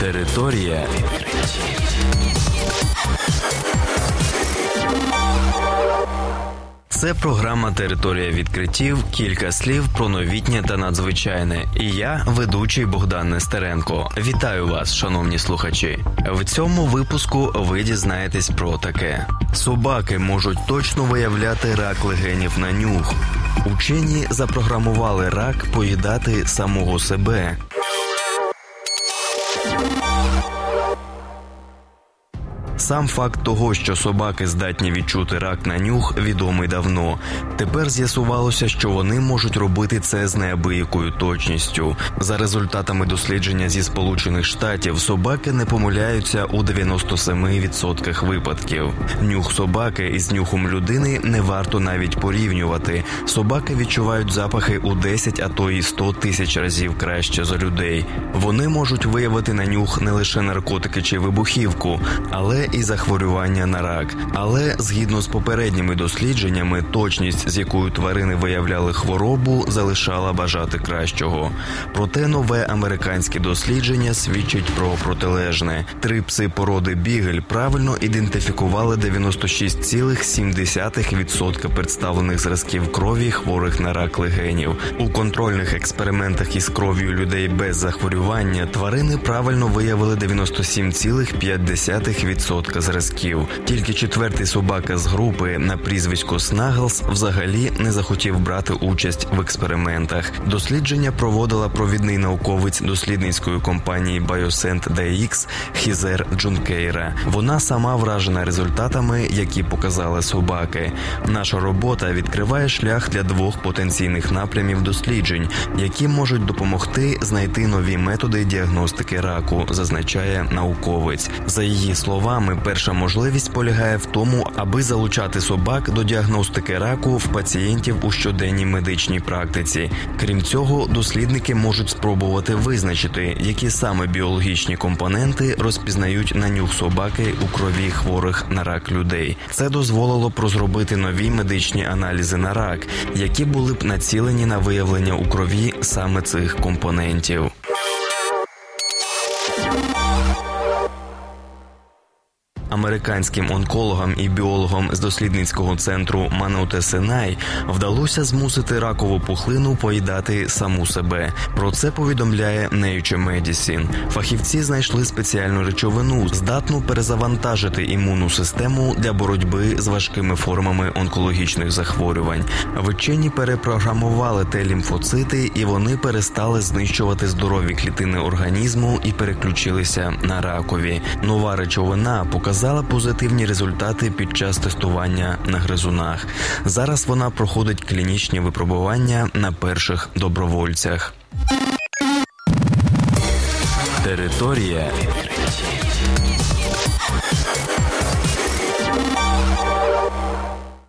Територія Це програма Територія відкриттів. Кілька слів про новітнє та надзвичайне. І я, ведучий Богдан Нестеренко. Вітаю вас, шановні слухачі. В цьому випуску ви дізнаєтесь про таке: собаки можуть точно виявляти рак легенів на нюх. Учені запрограмували рак поїдати самого себе. Сам факт того, що собаки здатні відчути рак на нюх, відомий давно. Тепер з'ясувалося, що вони можуть робити це з неабиякою точністю. За результатами дослідження зі Сполучених Штатів собаки не помиляються у 97% випадків. Нюх собаки із нюхом людини не варто навіть порівнювати. Собаки відчувають запахи у 10, а то і 100 тисяч разів краще за людей. Вони можуть виявити на нюх не лише наркотики чи вибухівку, але і захворювання на рак. Але згідно з попередніми дослідженнями, точність, з якою тварини виявляли хворобу, залишала бажати кращого. Проте нове американське дослідження свідчить про протилежне. Три пси породи Бігель правильно ідентифікували 96,7% представлених зразків крові хворих на рак легенів. У контрольних експериментах із кров'ю людей без захворювання тварини правильно виявили 97,5% відсотка зразків. Тільки четвертий собака з групи на прізвисько Снаглс взагалі не захотів брати участь в експериментах. Дослідження проводила провідний науковець дослідницької компанії Biosent DX Хізер Джункейра. Вона сама вражена результатами, які показали собаки. Наша робота відкриває шлях для двох потенційних напрямів досліджень, які можуть допомогти знайти нові методи діагностики раку, зазначає науковець. За її словами саме перша можливість полягає в тому, аби залучати собак до діагностики раку в пацієнтів у щоденній медичній практиці. Крім цього, дослідники можуть спробувати визначити, які саме біологічні компоненти розпізнають на нюх собаки у крові хворих на рак людей. Це дозволило б розробити нові медичні аналізи на рак, які були б націлені на виявлення у крові саме цих компонентів. Американським онкологам і біологам з дослідницького центру Мануте Сенай вдалося змусити ракову пухлину поїдати саму себе. Про це повідомляє Nature Medicine. Фахівці знайшли спеціальну речовину, здатну перезавантажити імунну систему для боротьби з важкими формами онкологічних захворювань. Вчені перепрограмували те лімфоцити, і вони перестали знищувати здорові клітини організму і переключилися на ракові. Нова речовина показала показала позитивні результати під час тестування на гризунах. Зараз вона проходить клінічні випробування на перших добровольцях. Територія